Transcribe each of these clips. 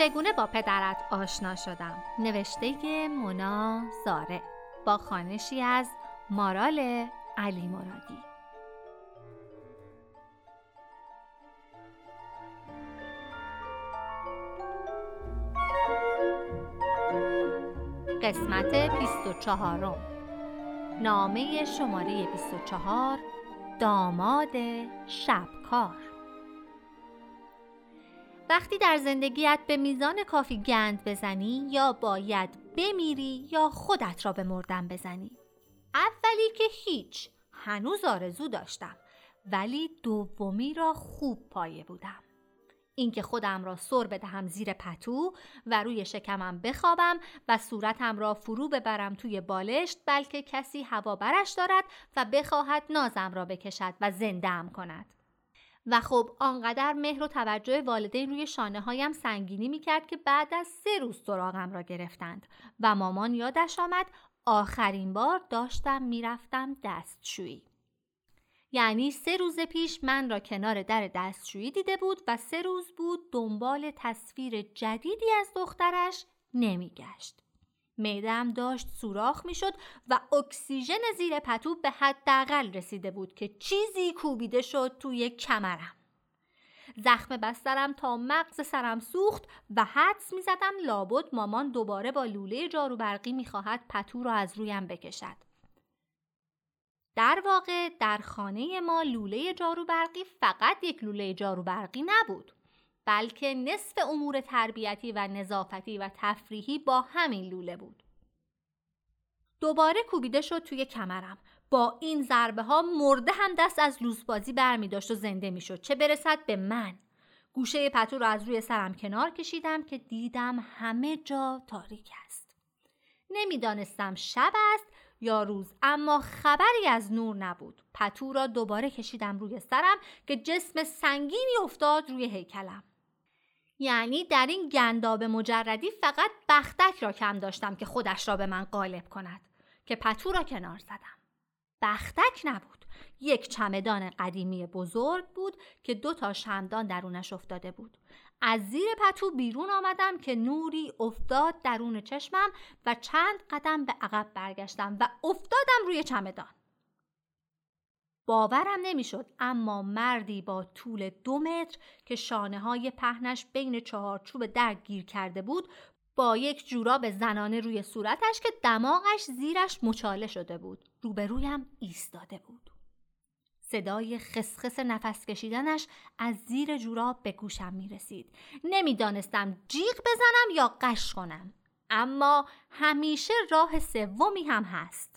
چگونه با پدرت آشنا شدم؟ نوشته مونا زاره با خانشی از مارال علی مرادی. قسمت 24 نامه شماره 24 داماد شبکار. وقتی در زندگیت به میزان کافی گند بزنی یا باید بمیری یا خودت را به مردن بزنی. اولی که هیچ هنوز آرزو داشتم ولی دومی را خوب پایه بودم. اینکه خودم را سر بدهم زیر پتو و روی شکمم بخوابم و صورتم را فرو ببرم توی بالشت بلکه کسی هوا برش دارد و بخواهد نازم را بکشد و زندهام کند. و خب آنقدر مهر و توجه والدین روی شانه هایم سنگینی می‌کرد که بعد از سه روز سراغم را گرفتند و مامان یادش آمد آخرین بار داشتم می‌رفتم دستشویی یعنی سه روز پیش من را کنار در دستشویی دیده بود و سه روز بود دنبال تصویر جدیدی از دخترش نمیگشت. میدم داشت سوراخ می‌شد و اکسیژن زیر پتو به حداقل رسیده بود که چیزی کوبیده شد توی کمرم. زخم بسترم تا مغز سرم سوخت و حدس می‌زدم لابد مامان دوباره با لوله جارو برقی می‌خواهد پتو را از رویم بکشد. در واقع در خانه ما لوله جارو برقی فقط یک لوله جارو برقی نبود بلکه نصف امور تربیتی و نظافتی و تفریحی با همین لوله بود. دوباره کوبیده شد توی کمرم. با این ضربه ها مرده هم دست از لوسبازی برمی داشت و زنده می شد. چه برسد به من؟ گوشه پتو رو از روی سرم کنار کشیدم که دیدم همه جا تاریک است. نمی‌دانستم شب است یا روز اما خبری از نور نبود. پتو را دوباره کشیدم روی سرم که جسم سنگینی افتاد روی هیکلم. یعنی در این گنداب مجردی فقط بختک را کم داشتم که خودش را به من غالب کند که پتو را کنار زدم. بختک نبود یک چمدان قدیمی بزرگ بود که دو تا شمدان درونش افتاده بود. از زیر پتو بیرون آمدم که نوری افتاد درون چشمم و چند قدم به عقب برگشتم و افتادم روی چمدان. باورم نمی‌شد اما مردی با طول دو متر که شانه های پهنش بین چهارچوب در گیر کرده بود با یک جوراب زنانه روی صورتش که دماغش زیرش مچاله شده بود روبرویم ایستاده بود صدای خسخس نفس کشیدنش از زیر جوراب به گوشم می رسید. نمی‌دانستم جیغ بزنم یا قش کنم. اما همیشه راه سومی هم هست.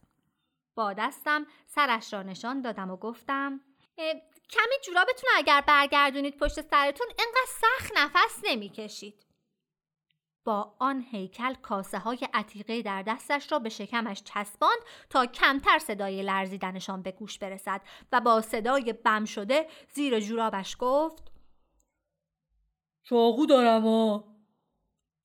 با دستم سرش را نشان دادم و گفتم کمی جورابتون اگر برگردونید پشت سرتون انقدر سخت نفس نمی‌کشید. با آن هیکل کاسه های عتیقه در دستش را به شکمش چسباند تا کمتر صدای لرزیدنشان به گوش برسد و با صدای بم شده زیر جورابش گفت چاقو دارم ها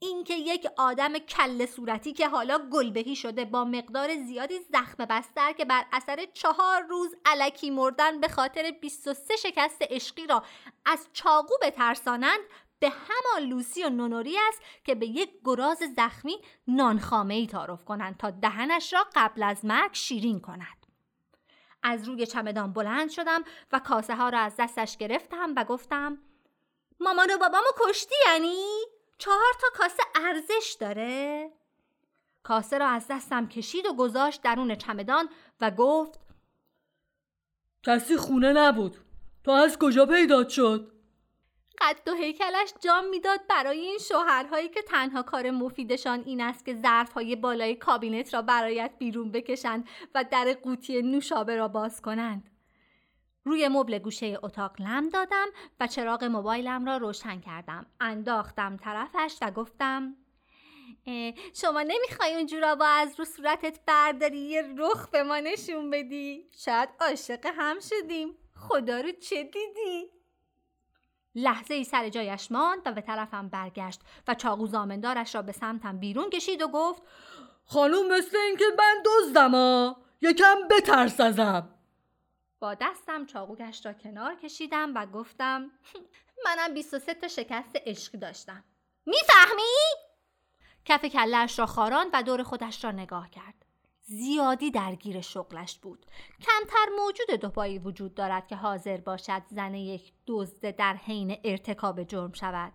اینکه یک آدم کل صورتی که حالا گلبهی شده با مقدار زیادی زخم بستر که بر اثر چهار روز علکی مردن به خاطر 23 شکست عشقی را از چاقو بترسانند به همان لوسی و نونوری است که به یک گراز زخمی نانخامه ای تعارف کنند تا دهنش را قبل از مرگ شیرین کند. از روی چمدان بلند شدم و کاسه ها را از دستش گرفتم و گفتم مامان و بابامو کشتی یعنی؟ چهار تا کاسه ارزش داره؟ کاسه را از دستم کشید و گذاشت درون چمدان و گفت کسی خونه نبود تو از کجا پیدات شد؟ قد و هیکلش جام می‌داد برای این شوهرهایی که تنها کار مفیدشان این است که ظرفهای بالای کابینت را برایت بیرون بکشند و در قوطی نوشابه را باز کنند. روی مبل گوشه اتاق لم دادم و چراغ موبایلم را روشن کردم. انداختم طرفش و گفتم شما نمی‌خوای اون جورابا از رو صورتت برداری یه رخ به ما نشون بدی؟ شاید عاشق هم شدیم. خدا رو چه دیدی؟ لحظه ای سر جایش ماند و به طرفم برگشت و چاقو زامندارش را به سمتم بیرون کشید و گفت خانوم مثل اینکه من دزدم ها یکم بترس ازم با دستم چاقوگش را کنار کشیدم و گفتم منم 23 تا شکست عشقی داشتم می‌فهمی؟ کف کلش را خاران و دور خودش را نگاه کرد. زیادی درگیر شغلش بود. کمتر موجود دوپایی وجود دارد که حاضر باشد زن یک دزد در حین ارتکاب جرم شود.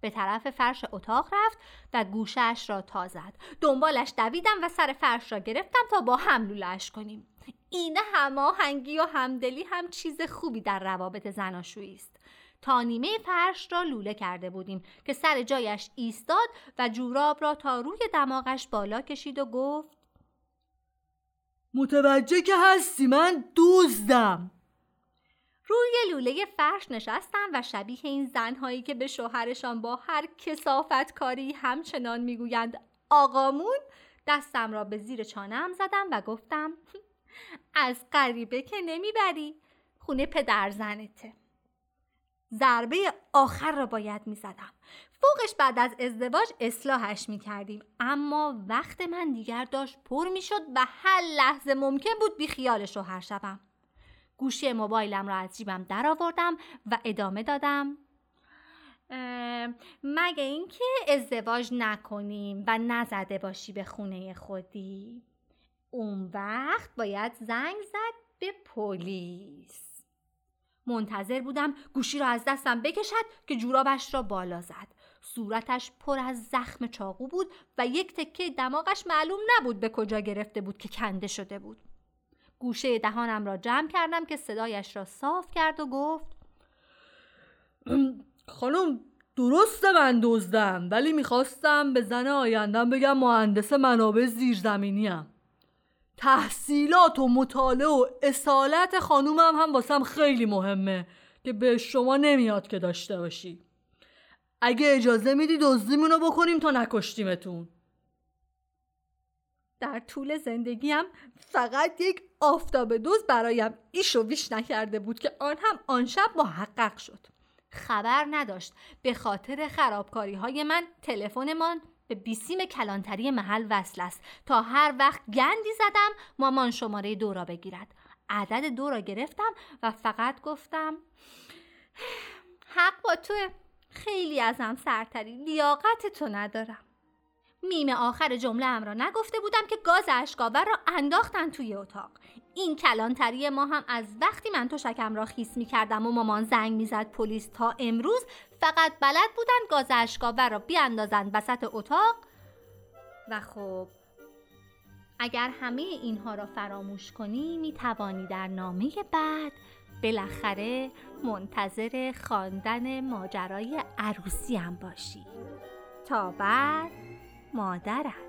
به طرف فرش اتاق رفت و گوشش را تا زد. دنبالش دویدم و سر فرش را گرفتم تا با هم لولش کنیم. این هماهنگی و همدلی هم چیز خوبی در روابط زناشویی است. تا نیمه فرش را لوله کرده بودیم که سر جایش ایستاد و جوراب را تا روی دماغش بالا کشید و گفت متوجه که هستی من دوزدم روی لوله فرش نشستم و شبیه این زنهایی که به شوهرشان با هر کسافت کاری همچنان می‌گویند آقامون دستم را به زیر چانم زدم و گفتم از غریبه که نمی‌بری خونه پدر زنته ضربه آخر را باید می زدم. فوقش بعد از ازدواج اصلاحش می کردیم. اما وقت من دیگر داشت پر می شد و هر لحظه ممکن بود بی خیال شوهر شوم. گوشی موبایلم را از جیبم درآوردم و ادامه دادم. مگه اینکه ازدواج نکنیم و نزده باشی به خونه خودی. اون وقت باید زنگ زد به پلیس. منتظر بودم گوشی را از دستم بکشد که جورابش را بالا زد. صورتش پر از زخم چاقو بود و یک تکه دماغش معلوم نبود به کجا گرفته بود که کنده شده بود. گوشه دهانم را جمع کردم که صدایش را صاف کرد و گفت خانم درست من دزدم ولی می‌خواستم به زن آیندم بگم مهندس منابع زیرزمینیم. تحصیلات و مطالعه و اصالت خانومم هم واسم خیلی مهمه که به شما نمیاد که داشته باشی. اگه اجازه میدی دزدیمونو بکنیم تا نکشتیمتون. در طول زندگیم فقط یک آفتاب دوز برایم ایش و ویش نکرده بود که آن هم آن شب محقق شد. خبر نداشت. به خاطر خرابکاری های من تلفنمان به بیسیم کلانتری محل وصل است. تا هر وقت گندی زدم مامان شماره دو را بگیرد. عدد دو را گرفتم و فقط گفتم حق با تو خیلی ازم سرتری. لیاقت تو ندارم. میم آخر جمله ام را نگفته بودم که گاز اشکاور را انداختن توی اتاق. این کلانتری ما هم از وقتی من تو شکم را خیس می کردم و مامان زنگ می‌زد پلیس تا امروز فقط بلد بودن گاز اشکاور را بیاندازند وسط اتاق. و خب اگر همه اینها را فراموش کنی می توانی در نامه بعد بالاخره منتظر خواندن ماجرای عروسی هم باشی. تا بعد. مادرت